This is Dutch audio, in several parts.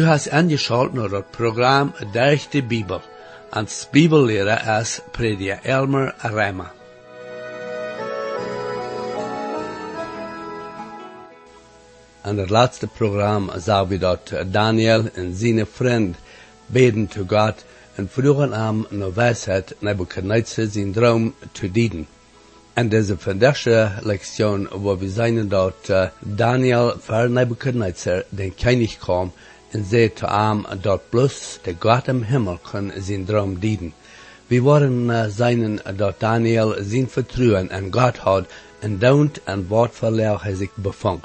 Du hast angeschaut naar het programma Durch de Bibel. Als Bibellehrer is prediker Elmer Reimer. In het laatste programma zagen we dat Daniel en zijn vriend beden to God en vroegen hem naar wijsheid Nebuchadnezzar zijn droom te dienen. En deze vandaagse lektion waar we zijn dat Daniel voor Nebuchadnezzar den koning kwam en zei te hem dat bloos de God im Himmel kon zijn droom dienen. We waren uh, zijn dat Daniel zijn vertrouwen en God had en daunt en wat verleer hij zich bevond.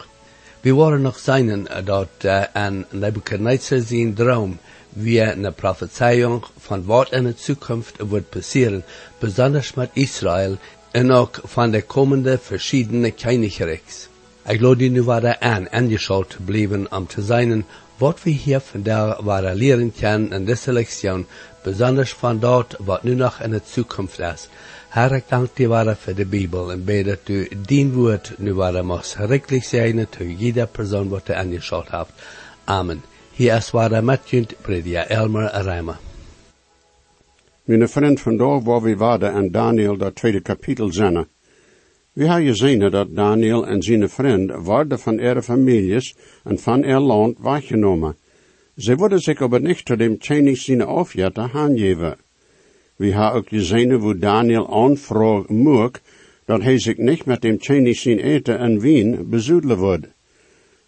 We waren nog zijn dat uh, en Nebuchadnezzar zijn droom wie eine Prophezeiung von wat in der Zukunft wird passieren, besonders mit Israel en ook van de komende verschiedene Königreichs. Ik glaube, die nu waren aan angeschaut te blijven om te zijn wat we hier vandaag waren leren kunnen in deze lektion, besonders van dat wat nu nog in de Zukunft is. Herr, ik dank dir voor de Bibel en bid dat u dien woord nu waren moest schrikkelijk zijn te jeder persoon wat u angeschaut hebt. Amen. Hier is waar met je prediker Elmer Reimer. Mijn vriend vandaag waar we waren en Daniel dat tweede kapitel zijn. We hebben gezien dat Daniel en zijn vriend worden van ihre families en van ihr land weggenomen. Ze worden zich aber niet tot dem Chinese zijn afjetten aangeven. We hebben ook gezien hoe Daniel aanvraag mocht dat hij zich niet met dem Chinese eten en wien bezoedelen wordt.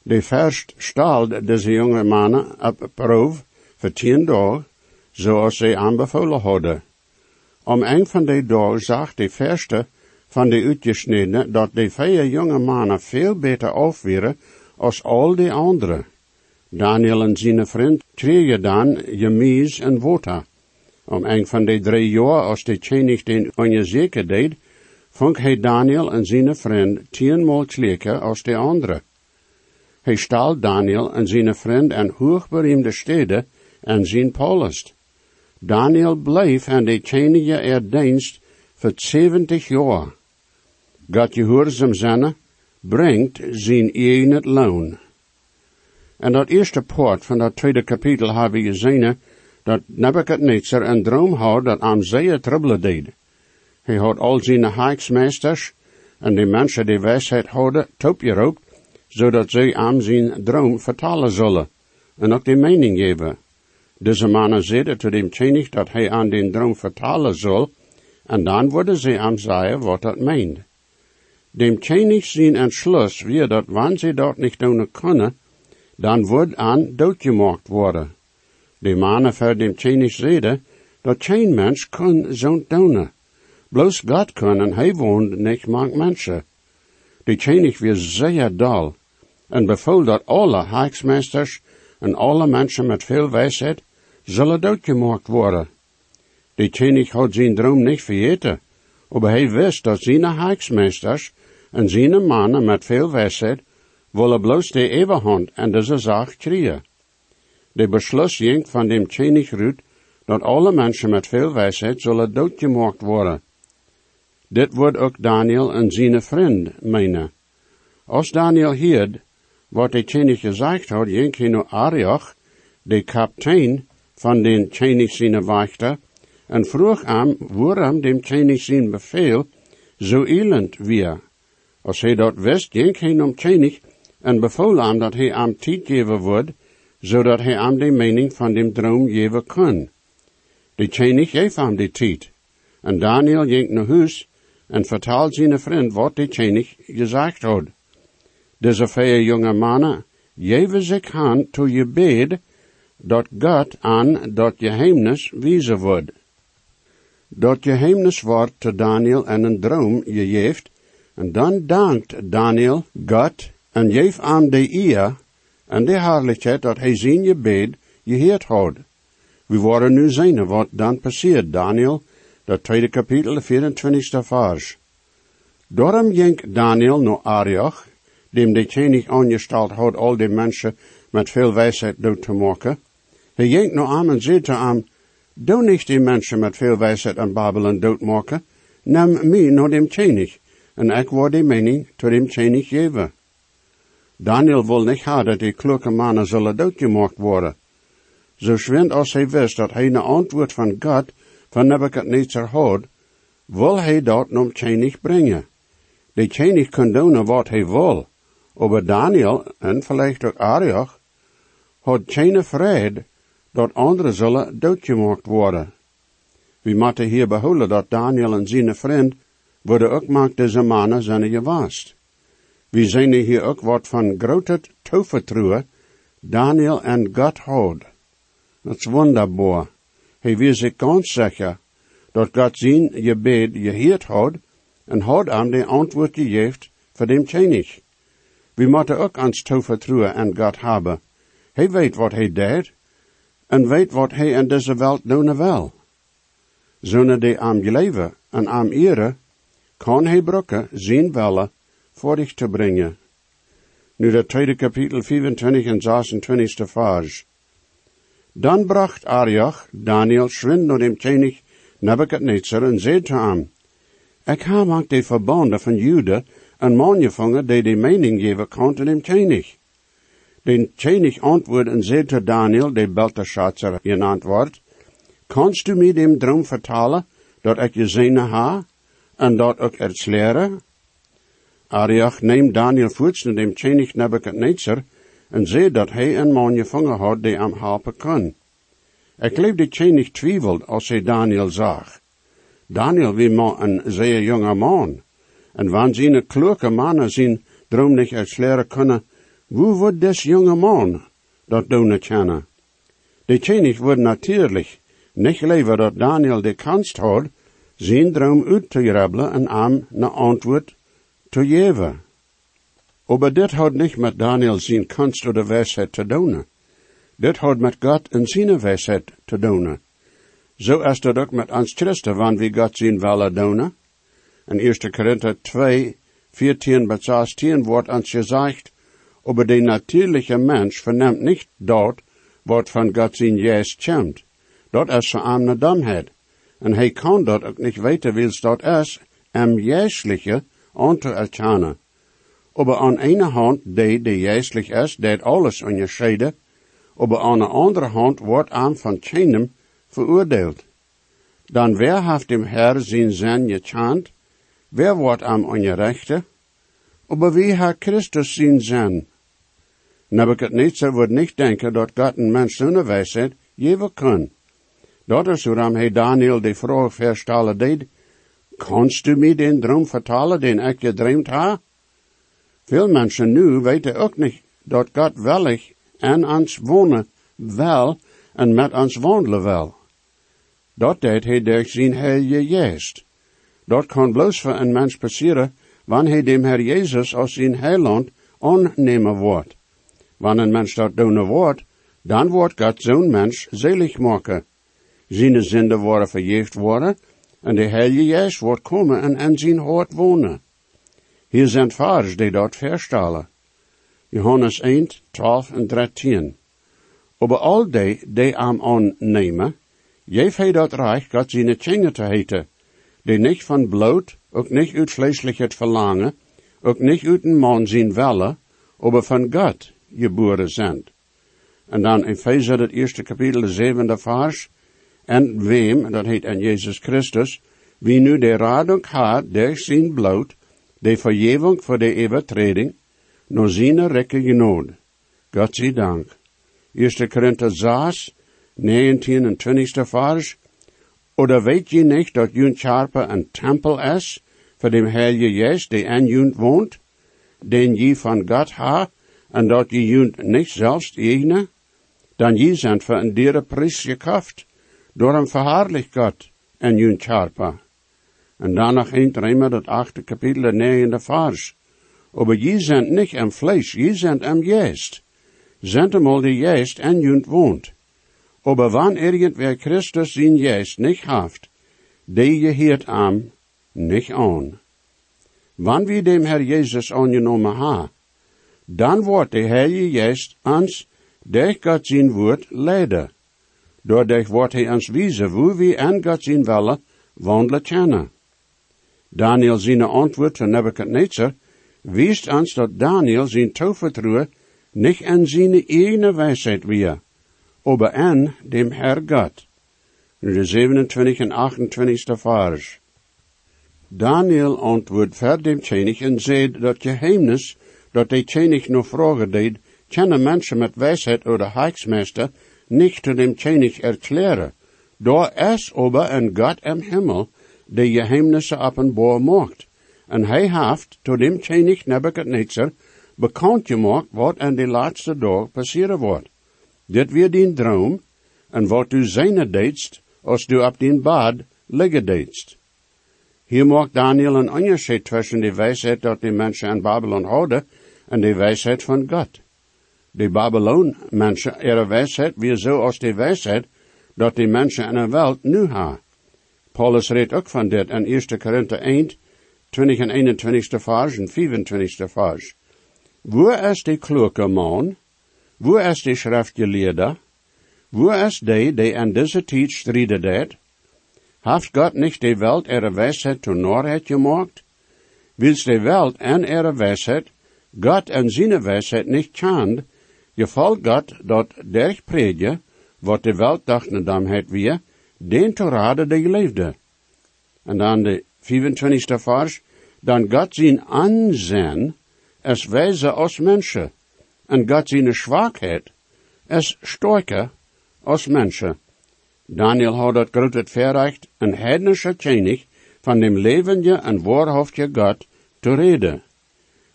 De verst stelde deze jonge mannen op proef voor tien dagen, zoals zij aanbevolen hadden. Om een van die dagen zag de verste van de uitgesnedenen dat de vier jonge mannen veel beter afweren als al die anderen. Daniel en zijn vriend kregen dan jemies en water. Om een van de drie jaar als de tjenig den onzeker deed, vond hij Daniel en zijn vriend tienmaal slechter als de anderen. Hij stal Daniel en zijn vriend en hoogbereemde steden en zijn palast. Daniel bleef aan de tjenige er dienst voor 70 jaar. God gehoorzaam zijn, brengt zijn eigen loon. En dat eerste poort van dat tweede kapitel hebben we gezien dat Nebuchadnezzar een droom had dat aan zeer trouble deed. Hij had al zijn haaksmeesters en de mensen die wijsheid hadden toopgeroopt, zodat zij aan zijn droom vertalen zullen en ook de mening geven. Deze mannen zeiden tot hem tjenig dat hij aan den droom vertalen zal, en dan worden ze aan zeggen wat dat meent. Dem tjenig zijn entschluss weer dat wanneer ze dat niet doen kunnen, dan wordt aan doodgemaakt worden. De mannen voor dem tjenig zeiden dat geen mens kan zo'n doen. Bloos God kan en hij woont niet met mensen. De tjenig weer zeer dal en bevoel dat alle haaksmeesters en alle mensen met veel wijsheid zullen doodgemaakt worden. De tjenig had zijn droom niet vergeten, maar hij wist dat zijn haaksmeesters en zijn mannen met veel wijsheid willen bloos de eeuwehand en deze zaak krieën. De beslus ging van dem tjenig uit dat alle mensen met veel wijsheid zullen doodgemaakt worden. Dit wordt ook Daniel en zijn vriend menen. Als Daniel hierd wat de tjenig gezegd had, ging hij naar Arioch, de kapitein van den tjenig zijn wachter, en vroeg hem waarom dem tjenig zijn bevel zo elend weer. Als hij dat wist, ging hij om tjenig en hem dat hij hem tijd geven wordt, zodat hij hem de mening van dem droom geven kon. De tjenig geef hem de tijd. En Daniel ging naar huis en vertelde zijn vriend wat de tjenig gezegd had. Deze vier jonge mannen geven zich aan toe je bed, dat God aan dat geheimnis wijzen wordt. Dat geheimnis wordt te Daniel en een droom gegeven, en dan dankt Daniel God en geeft aan de eer en de herrlijkheid dat hij zijn gebed geheerd had. We worden nu zien wat dan passeert, Daniel, dat tweede kapitel, de 24 vers. Daarom ging Daniel naar Arioch, dem de tjenig aangesteld had al die mensen met veel wijsheid dood te maken. Hij ging naar hem en zei te hem, doe niet die mensen met veel wijsheid aan Babylon doodmaken, neem mij naar dem tjenig, en ik word die mening tot dem tjenig geven. Daniel wil niet hebben dat die kloeke mannen zullen doodgemaakt worden. zo schwind als hij wist dat hij een antwoord van God van Nebuchadnezzar had, wil hij dat nom tjenig brengen. De tjenig kon doen wat hij wil. Aber Daniel, en vielleicht ook Arioch, had geen vrede dat anderen zullen doodgemaakt worden. We moeten hier behouden dat Daniel en zijn vriend worden ook maakt deze mannen zijn gewast. We zien hier ook wat van grote tovertrouwen Daniel en God had. Dat is wonderbaar. Hij wist zich ganz zeker dat God zijn gebed geheerd had en had aan de antwoord gegeven voor dem tjenig. We moeten ook ons tovertrouwen aan God hebben. Hij weet wat hij deed en weet wat hij in deze wereld doen wil. Zonder de am leven en am ere kan hij brokken zijn welle voor dich te brengen. Nu dat tweede kapitel 25 en 26 vers. Dan bracht Arioch Daniel schwind naar dem König Nebuchadnezzar en zei te hem, Ik heb ook de verbonden van Jude en man gevangen die de mening geven kon dem König. Den König antwoord en zei te Daniel, de Belteshazzar genannt wordt, Kannst du mir dem droom vertalen, dat ik je zene ha, en dat ik het? Ariach neemt Daniel voets naar dem König Nebuchadnezzar en zei dat hij een man gevangen had die hem helpen kon. Ik geloof de König twijfelt als hij Daniel zag. Daniel wie maar een zeer jonge man. En wanneer zijn kloke mannen zijn droom niet uitsleren kunnen, hoe wordt des jonge man dat doen kennen? De König wordt natuurlijk niet leven dat Daniel de kans had, zijn droom uit te grabbelen en hem een antwoord te geven. Aber dit had niet met Daniel zijn kunst of de wijsheid te doen. Dit had met God en zijn wijsheid te doen. Zo is dat ook met ons christen, wanneer we God zijn willen doen. In 1 Korinther 2, 14 bis 16 wordt ons gezegd, aber de natuurlijke mens verneemt niet dat wat van God zijn juist komt. Dat is hem een domheid. En hij kan dat ook niet weten wils dat is, hem juistliche aan te erkennen. Aber aan ene hand, die die juistlich is, deed alles onderscheiden, aber aan de andere hand wordt hem van keinem veroordeeld. Dan wer heeft dem Herr zijn zin gechant, wer wordt hem ongerechte, aber wie hat Christus zijn zin? Nebuchadnezzar wordt niet denken dat God een mens zonder wijsheid geven kan. Dat is waarom hij Daniel de vraag verstellen deed, Kannst du mir den droom vertalen den ik gedreamd ha? Veel mensen nu weten ook niet dat God wellig en ons wonen wel en met ons wandelen wel. Dat deed hij door zijn heilige geest. Dat kan bloos voor een mens passeren wanneer hij dem Herr Jezus als zijn heiland aannemen wordt. Wanneer een mens dat doen wordt, dan wordt God zo'n mens zelig maken. Zijn zinden worden vergeefd worden, en de Heilige Geest wordt komen en in zijn hart wonen. Hier zijn vaders die dat verstellen. Johannes 1, 12 en 13. Aber al die, die am aannemen, geef hij dat reich, God zijn tjenge te heten, die niet van bloed, ook niet uit vleeselijk verlangen, ook niet uit een man zijn welle, aber van God geboren zijn. En dan in Fezer, het eerste kapitel, de zevende vers, en wem, dat heet en Jezus Christus, wie nu de radung had durch zijn bloed, de vergeving voor de overtreding, nur zijn rekke genode. Gott sei Dank. 1. Korinther 6, 19 en 20 vers. Oder weet je niet dat jun Charpe een tempel is, voor dem Heilige Geest, die in jun woont, den je van God ha, en dat je jun niet zelfs eigen? Dan je voor een diere prijs gekauft, door een verhaarlijk God en jun Charpe. En daarna ging er dat achte kapitel, de negende vers. Aber je zijn niet am Fleisch, je zijn am Geest. Zijn eenmaal de Geest en junt woont. Aber wann irgendwer Christus zijn Geest nicht haft, die je hiert am nicht an. Wann wir dem Herr Jesus angenommen ha, dann wordt de Heilige Geest ans, durch Gott zijn woord leiden. Doordat wordt hij ons wijzen, hoe we aan God zijn willen wandelen kennen. Daniel zijn antwoord aan Nebuchadnezzar wiest ons dat Daniel zijn tovertrouwen niet aan zijn eigen wijsheid weer, aber an dem Herr Gott. In de 27 en 28 vers. Daniel antwoordt ver dem König en zei dat geheimnis dat de König nog vragen deed, kunnen mensen met wijsheid oder Heiksmeester nicht zu dem König erklären. Da es aber en Gott im Himmel de geheimnisse openbaar macht. En hij heeft tot dem König Nebuchadnezzar bekend gemaakt wat in de laatste dag passeren wordt. Dit weer die droom, en wat u zijne deedst, als du op die bad liggen deedst. Hier maakt Daniel een onderscheid tussen de wijsheid dat die mensen in Babylon hadden en de wijsheid van God. De Babylon mensen, ihre wijsheid weer zo als de wijsheid dat die mensen in de wereld nu hebben. Paulus redt ook van dit in 1 Korinthe 1, 20 en 21 vers en 25 vers. Wo is de kloke man? Wo is de schriftgeleerde? Wo is de, die in deze tijd strijden deed? Heeft God nicht de Welt ihre Weisheit zu Norheit gemacht? Wils de Welt en ihre Weisheit Gott en seine Weisheit nicht kennt, gefällt Gott dat der predje, wat de Welt dachten dan het wir, den te raden die leefde. En dan de 25 vers, dan Gott zijn aanzien es wijze als mensen, en Gott zijn zwakheid es sterker als mensen. Daniel had dat grote verrecht, een heidnische koning van dem levende en waarhaftige God te reden.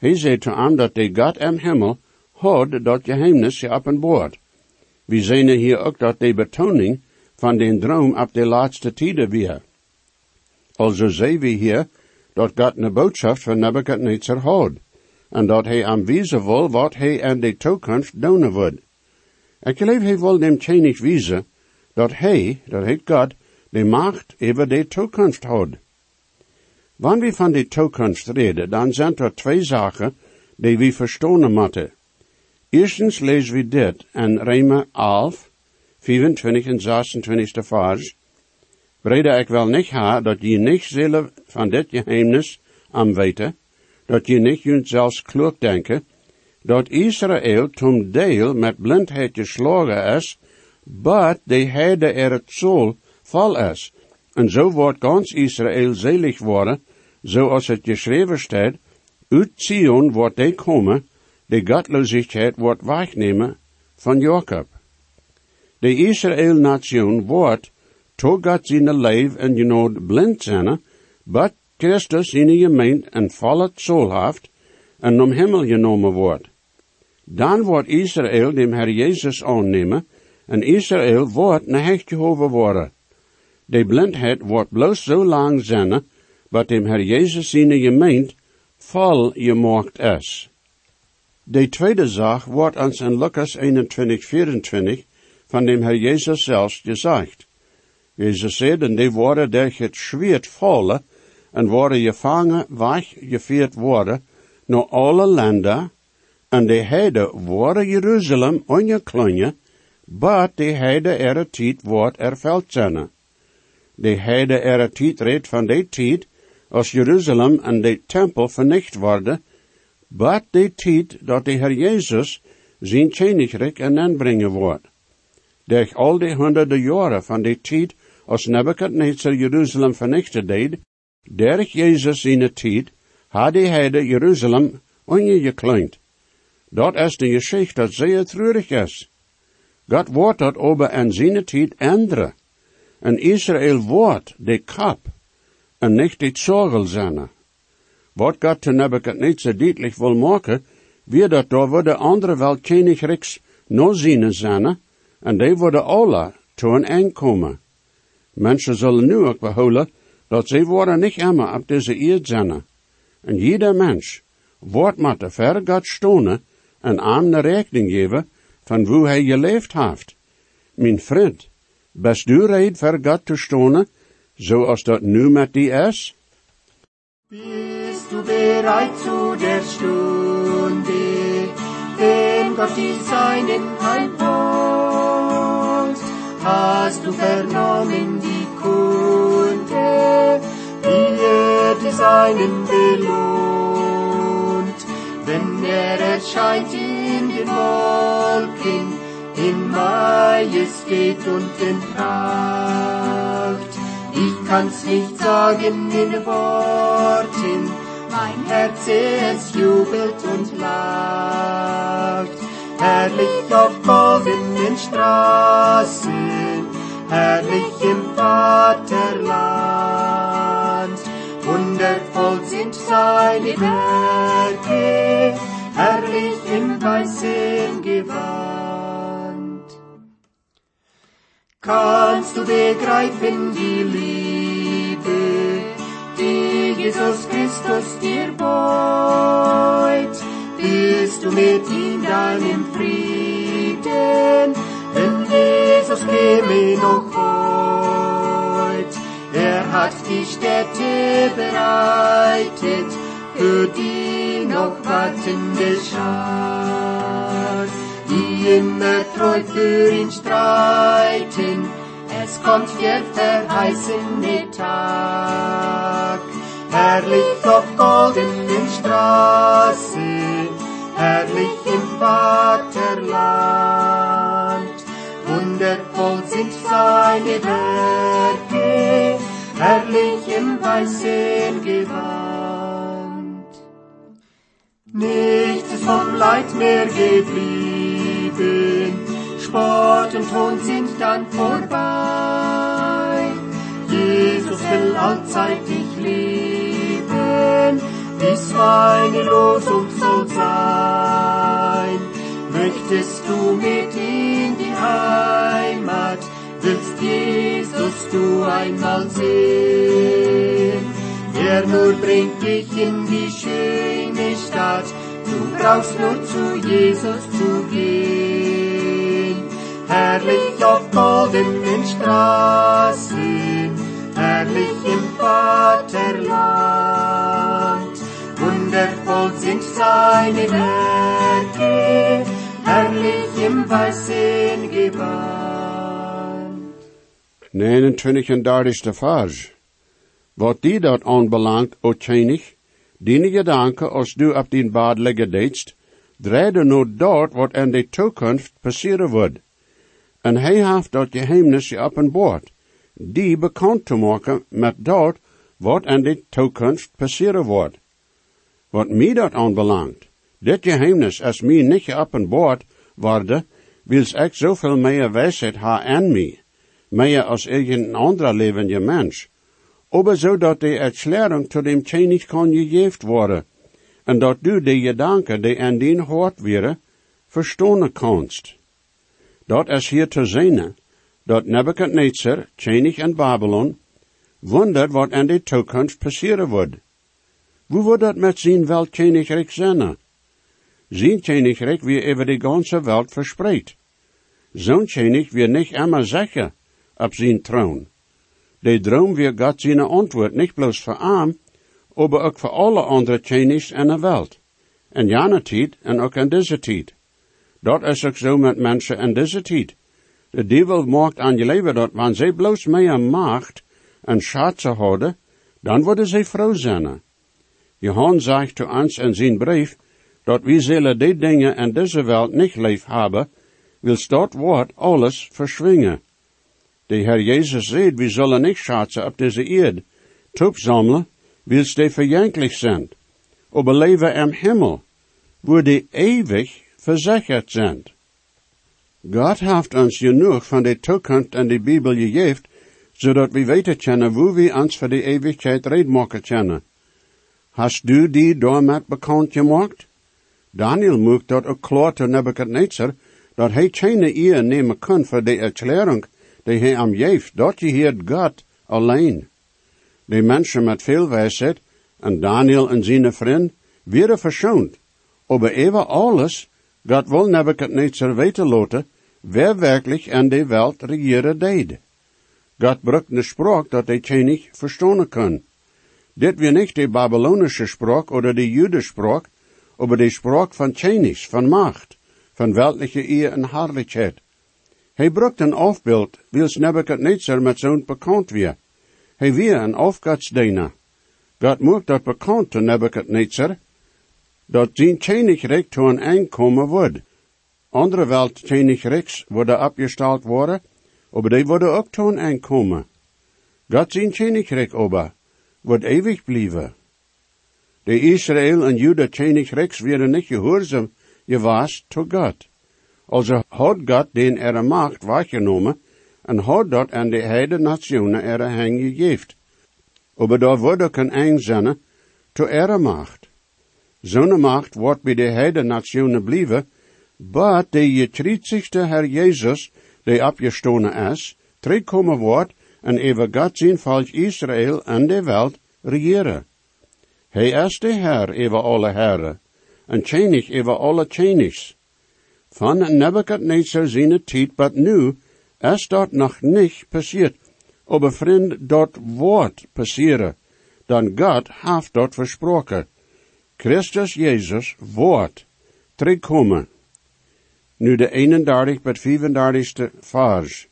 Hij zei te hem dat de God im Himmel had dat geheimnis geopenbaard. We zien hier ook dat de betoning van den droom op de laatste tijden weer. Also zien we hier dat God een boodschap van Nebuchadnezzar had, en dat hij aanwijzen wil wat hij in de toekomst doen wil. Ik geloof hij wil dem koning wijzen dat hij, dat heet God, de macht over de toekomst had. Wanneer we van de toekomst reden, dan zijn er twee zaken die we verstaan moeten. Eerstens lezen we dit in Rema 11, 24 en 26 vers. Brede ik wel niet ha, dat je niet zullen van dit geheimnis am weten, dat je niet junt zelfs klug denken, dat Israël tom deel met blindheid geslagen is, but de heide er het zool is. En zo wordt gans Israël zelig worden, zoals het geschreven staat, uit Zion wordt hij komen, de godloosheid wordt wegnemen van Jacob. De Israël-nation wordt, to God zijn leven en genood blind zijn, but Christus in gemeente en volle zool heeft, en om hemel genomen wordt. Dan wordt Israël dem Herr Jezus aannemen, en Israël wordt naar Jehovah worden. De blindheid wordt bloos zo lang zijn, wat dem Herr Jezus in gemeente vol gemaakt is. De tweede zaak wordt ons in Lucas 21, 24 van dem Herr Jezus zelfs gezegd. Jezus zei, en die worden der het schwert vallen en worden gevangen weggeveerd worden naar alle landen en de heide worden Jeruzalem ongeklonen, but de heide er tijd wordt erveld zijn. De heide er tijd redt van de tijd als Jeruzalem en de tempel vernicht worden, but de tijd dat de Heer Jezus zijn koninkrijk en aanbrengen wordt. Durch al die honderden jaren van de tijd als Nebuchadnezzar Jeruzalem vernichten deed, durch Jezus de tijd, had de heide Jeruzalem ongekleund. Dat is de geschichte dat zeer treurig is. God wordt dat over in zijn tijd änderen. En Israël wordt de kap en niet de zorgel zijn. Wat God te Nebuchadnezzar duidelijk wil maken, wie dat daar worden andere wel koninkrijks no zien zijn, en die worden alle te een eind komen. Mensen zullen nu ook behouden dat ze worden niet immer op deze eerd zijn. En jeder mens wordt met ver God stonen en aan de rekening geven van hoe hij geleefd heeft. Mijn vriend, best du reed ver God te stonen, zoals dat nu met die is? Bist du bereit zu der Stunde, wenn Gott die Seinen heimholt? Hast du vernommen die Kunde, wie er die Seinen belohnt, wenn er erscheint in den Wolken, in Majestät und in Pracht. Ich kann's nicht sagen in Worten, mein Herz es jubelt und lacht. Herrlich auf goldenen Straßen, herrlich im Vaterland. Wundervoll sind seine Werke, herrlich im weißen Gewand. Kannst du begreifen die Liebe, die Jesus Christus dir beut? Bist du mit ihm dann im Frieden, wenn Jesus käme noch heut? Er hat die Städte bereitet für die noch wartende Schar, immer treu für ihn streiten. Es kommt der verheißene Tag, herrlich auf goldenen Straßen, herrlich im Vaterland. Wundervoll sind seine Werke, herrlich im weißen Gewand. Nichts vom Leid mehr geblieben, Sport und Ton sind dann vorbei. Jesus will allzeit dich lieben, dies meine Losung soll sein. Möchtest du mit in die Heimat, willst Jesus du einmal sehen. Er nur bringt dich in die schöne Stadt, du brauchst nur zu Jesus zu gehen. Herrlich auf goldenen Straßen, herrlich im Vaterland. Wundervoll sind seine Werke, herrlich im weißen Gewand. 29 vers. Wat die dat aanbelangt, o tjenig, die gedanken als du op die bad liggen deedst, draaide nu dort wat in de toekomst passeren wordt. En hij heeft dat geheimnis geopenbaard, die bekend te maken met dat wat in de toekomst passeren wordt. Wat mij dat aanbelangt, dit geheimnis is mij niet geopenbaard worden, wils ik zoveel meer wijsheid ha aan mij, meer als irgendein anderer levende mens, aber so dat de Erklärung zu dem kan gegeven worden, en dat du de gedanken die aan dien hart wäre, verstonen kannst. Dat is hier te zien, dat Nebuchadnezzar, Tschenig en Babylon, wundert wat in de toekomst passeren wordt. Hoe wordt dat met zijn weltkoninkrijk zijn? Zijn koninkrijk weer over de ganze Welt verspreid. Zo'n koning weer niet immer sicher op zijn troon. De droom weer Gott zijn antwoord niet bloos voor arm, aber ook voor alle andere Chinese in de wereld. In jane tijd en ook in deze tijd. Dat is ook zo met mensen in deze tijd. De duivel maakt aan je leven dat wanneer zij bloos meer macht en schatsen houden, dan worden zij vrouw zijn. Johannes zegt to ons in zijn brief, dat wie zullen die dingen in deze wereld niet lief hebben, wil dat woord alles verschwingen. De Herr Jezus zei, we zullen niet schatzen op deze eerd, top sammeln, wils die verjanklich sind, aber leven im Himmel, wo die ewig verzekerd sind. Gott heeft ons genoeg van de toekomst en de Bibel gegeven, zodat we weten kunnen wo we ons voor de eeuwigheid redmaken kunnen. Hast du die daarmet bekend gemaakt? Daniel mocht dat ook klaar te Nebuchadnezzar, dat hij geen eer nemen kon voor de erklärung, die hij am geeft, dat je hier God alleen. De mensen met veel wijsheid, en Daniel en zijn vriend, werden verschoond. Aber even alles, God wil Nebuchadnezzar weten laten, wer werkelijk in de wereld regeren deed. God brukt een spraak dat hij niet verstaan kan. Dit weer niet de Babylonische spraak oder de Jüdische spraak, aber de spraak van Tjenis, van macht, van weltliche eer en herrlichheid. Hij brukt een afbeeld, wils Nebuchadnezzar met zo'n bekend weer. Hij weer een afgodsdiener. God maakt dat bekend te Nebuchadnezzar, dat zijn koninkrijk to een aankomen wordt. Andere Weltkönigreichs worden abgestalt worden, aber die worden ook toen aankomen. God zijn Königreich aber wordt ewig blijven. De Israël en Juda Königreichs werden niet gehoorzaam gewas to God. Also had God den er macht wahrgenommen en had dat aan de heide nationen er hang gegeven. Aber da wurde kein Einsinne to er macht. Zo'n macht wordt bij de heide nationen blijven, but de getreedzigste Herr Jezus, die abgestonen is, terugkomen wordt en over God zijn volk Israël en de wereld regeren. Hij is de Herr over alle herren, en König over alle Königs. Van Nebuchadnezzar zijn tijd, but nu is dat nog niet passiert. Aber vriend, dat wordt passeren. Dan God heeft dat versproken. Christus Jezus wordt terugkomen. Nu de 31 tot 35ste vers.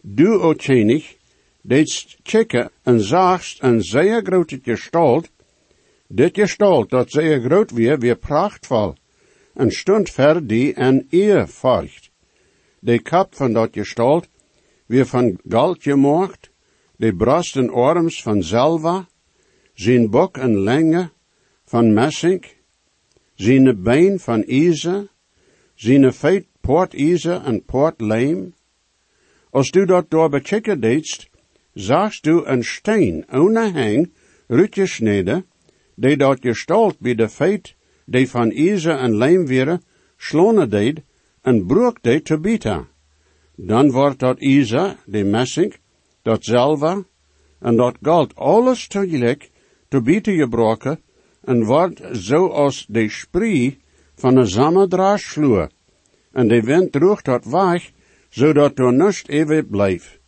Du, o König, deed checken en zagst een zeer grote gestalt, dit gestalt dat zeer groot weer, weer prachtvol, en stond ver die en eer volgt. De kap van dat gestalt, weer van goud gemaakt, de brast en arms van zelva, zijn bok en lenge van messing, zijn been van ijzer, zijn feit poort ijzer en poort leem. Als du dat door bechecken deedst, zagst du een steen ohne hang, rutgesneden, die dat gestalt bij de feit, die van ijzer en weer, slonen deed, en broek deed te bieten. Dan wordt dat ijzer, de messing, dat zelva, en dat goud alles tegelijk te bieten gebroken, en wordt zoals de spree van een sammedraasvloer. En de wind droeg dat weg, zodat er niets even blijft.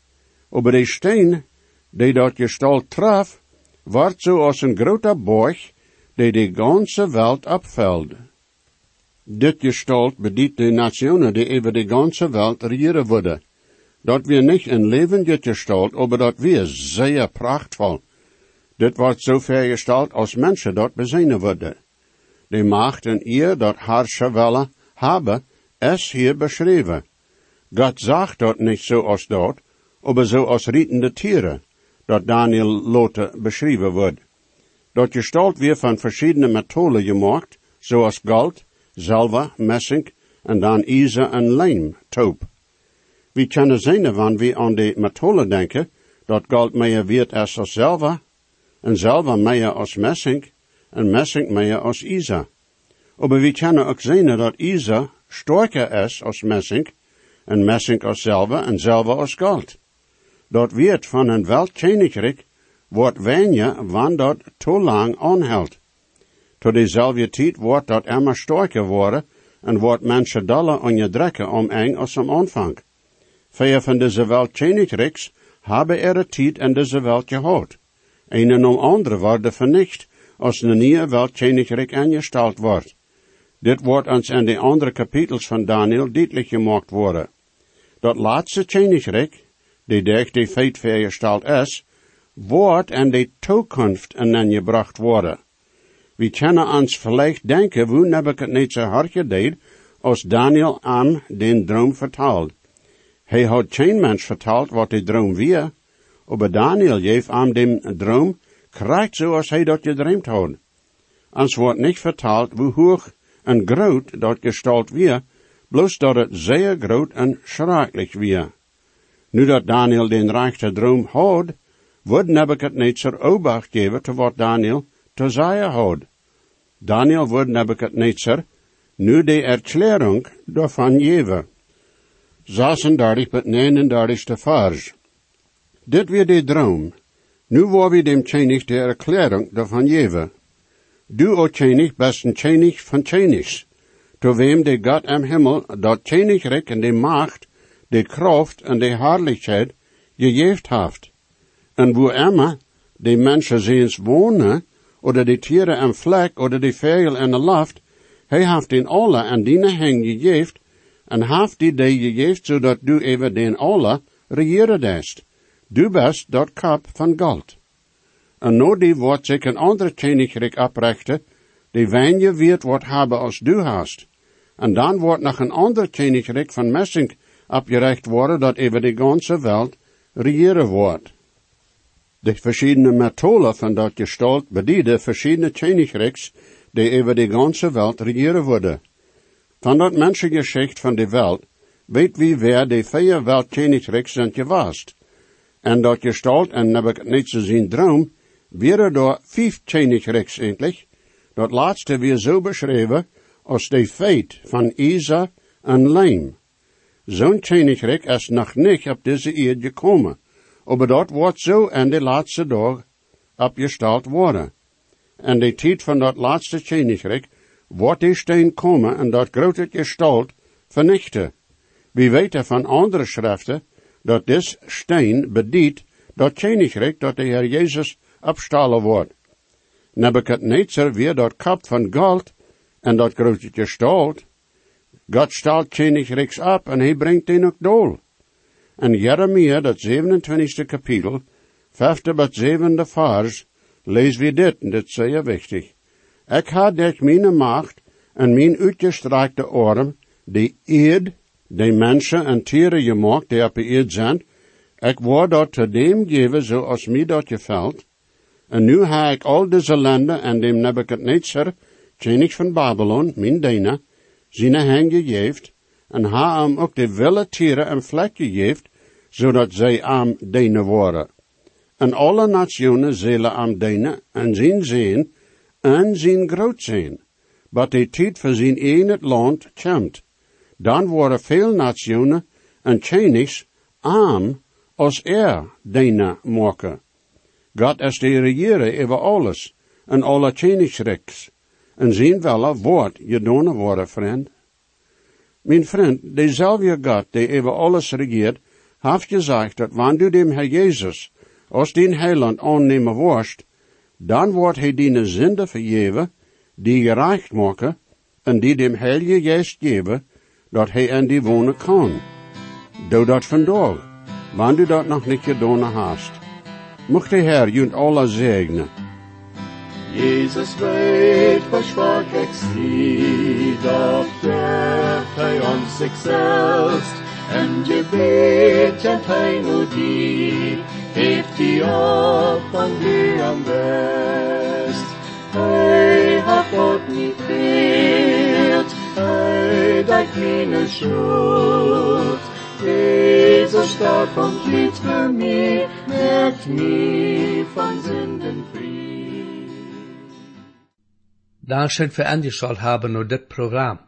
Over de steen, die dat gestalt traf, wordt zoals een grote borg, die de ganze wereld opveld. Dit gestalt bedient de nationen die over de ganze wereld regeren worden. Dat weer niet een levende gestalt, aber dat weer zeer prachtvol. Dit wordt zo vergesteld als mensen dat bezinnen worden. De macht en eer dat herrschen willen hebben, is hier beschreven. God zag dat niet zoals dat, aber zo als rietende tieren, dat Daniel lote beschreven wordt. Dat gestalt weer van verschillende methoden gemaakt, zoals goud, zilver, messing en dan ijzer en lijm, toop. We kunnen zien wanneer we aan de methoden denken, dat goud meer wird als zilver, en zilver meer als messing, en messing meer als ijzer. Aber we kunnen ook zien dat ijzer sterker is als messing, en messing als zilver, en zilver als goud. Dat wird van een weltkoninkrijk wordt weniger wanneer dat te lang aanhoudt. Tot dezelfde tijd wordt dat immer sterker worden en wordt mensen dollar onderdrukken om eng als am aanvang. Vijf van deze weltkönigrijks hebben er tijd in deze welt gehad. Een en om andere worden vernicht als een nieuwe weltkoninkrijk ingesteld wordt. Dit wordt ons in de andere kapitels van Daniel duidelijk gemaakt worden. Dat laatste koninkrijk, die durch die feit vergesteld is, wordt in de toekomst gebracht worden. We kunnen ons vielleicht denken, hoe Nebuchadnezzar hartje deed, als Daniel aan den droom vertaald. Hij had geen mens verteld wat de droom weer, aber Daniel geeft aan dem droom, krijgt zoals hij dat gedreamd had. Ons wordt niet vertaald hoe hoog en groot dat gestalt weer, bloos dat het zeer groot en schrikkelijk weer. Nu dat Daniel den rechte droom had, wordt Nebuchadnezzar obacht geven te wat Daniel te zeggen had. Daniel wordt Nebuchadnezzar nu de erklärung daarvan geven. 36 tot 39 vers. Dit weer de droom. Nu waar we dem König de erklärung daarvan geven. Du, o König, bist een van Königs. To wem de God am Himmel dat Königreich en de Macht, de Kraft en de Herrlichkeit gegeven heeft. En wo immer de mensen ziens wonen, oder de tieren en vlek, oder de vogel en de lucht, hij heeft in alle en die heng gegeven, en heeft die de gegeven, zodat du even den alle regeren dest. Du bist dat kap van goud. En no die wordt zich een andere koninkrijk oprichten, die weinje wird wat hebben als du hast. En dan wordt nog een ander koninkrijk van Messing opgerecht worden dat over de ganze wereld regeren wordt. De verschillende methoden van dat gestalt bedienen verschillende koninkrijks die over de ganze wereld regeren worden. Van dat mensengeschicht van de wereld weet wie wer de vier weltkoninkrijks zijn geweest. En dat gestalt en het niet zo zien droom, wäre door vijf koninkrijks eindelijk, dat laatste weer zo beschreven als de feit van Isa en Leim. Zo'n koninkrijk is nog niet op deze eeuw gekomen, maar dat wordt zo in de laatste dag opgesteld worden. En de tijd van dat laatste koninkrijk wordt die steen komen en dat grote gestalt vernichten. We weten van andere schriften dat dit steen bedient dat koninkrijk dat de Heer Jezus opstalen wordt. Nebuchadnezzar weer dat kap van goud en dat grote gestalt. God stelt koninkrijks op en hij brengt den ook dool. En Jeremia, dat 27e kapitel, vijfde tot zevende vers, lees we dit, en dit is zeer wichtig. Ik had durch mijn macht en mijn uitgestrekte arm, die eed, de mensen en tieren gemaakt, die op eed zijn, ik word dat te dem geven zoals mij dat gevalt, en nu ha ik al deze landen en dem Nebuchadnezzar, koning van Babylon, mijn dienaar, zijn hen gegeven, en ha hem ook de wilde tieren en vlek gegeven, zodat zij am dienen worden. En alle nationen zullen am dienen en zien zien en zien groot zijn. Maar de tijd voor zijn het land komt. Dan worden veel nationen en konigs arm als er dienen maken. God is de regeren over alles en alle koningsrijks. En zien wel woord gedaan worden, vriend. Mijn vriend, dezelfde God die over alles regeert, heeft gezegd dat wanneer du dem Herr Jezus als den heiland aannemen worst, dan wordt hij die zinde vergeven, die gereicht maken, en die dem Heilige Geest geven, dat hij in die wonen kan. Doe dat vandaag, wanneer du dat nog niet gedaan hast. Mocht de Heer junt alle zegnen. Jesus weet, was schwach ik zie, doch geeft hij ons zichzelf, en gebet kent hij nu die, heeft die op van die am best. Hij hat God niet veert, hij dekt meine schuld, Jezus starb und litt für mich, merkt mich von Sünden frei. Für angeschaut haben und dit Programm.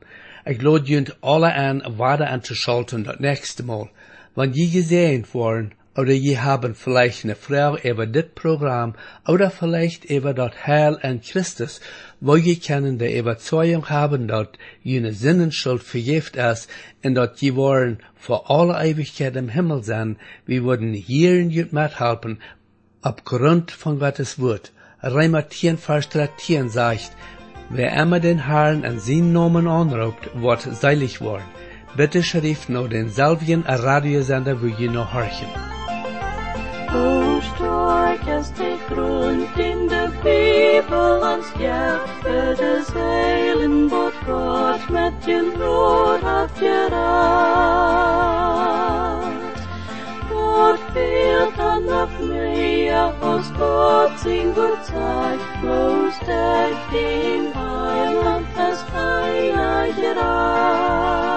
Ich lade junt alle an, weiter anzuschalten das nächste Mal. Wenn je gesehen worden, oder je haben vielleicht eine Frau über dit Programm, oder vielleicht über das Heil an Christus, wo je können die Überzeugung haben, dass jene Sinnenschuld vergift ist, und dass je wollen vor alle Ewigkeit im Himmel sein, wir würden hier in jut mithelfen, aufgrund von Gottes Wort. Reimer 10, Vers 13 sagt, Wer immer den Herrn an seinen Namen anruft, wird seilig worden. Bitte schrift nur denselben Radiosender, wo ihr noch horchen. De de. Gott wird an of Maria aus Gott in gut Zeit, bloß der im Heiland das Heilige Reich.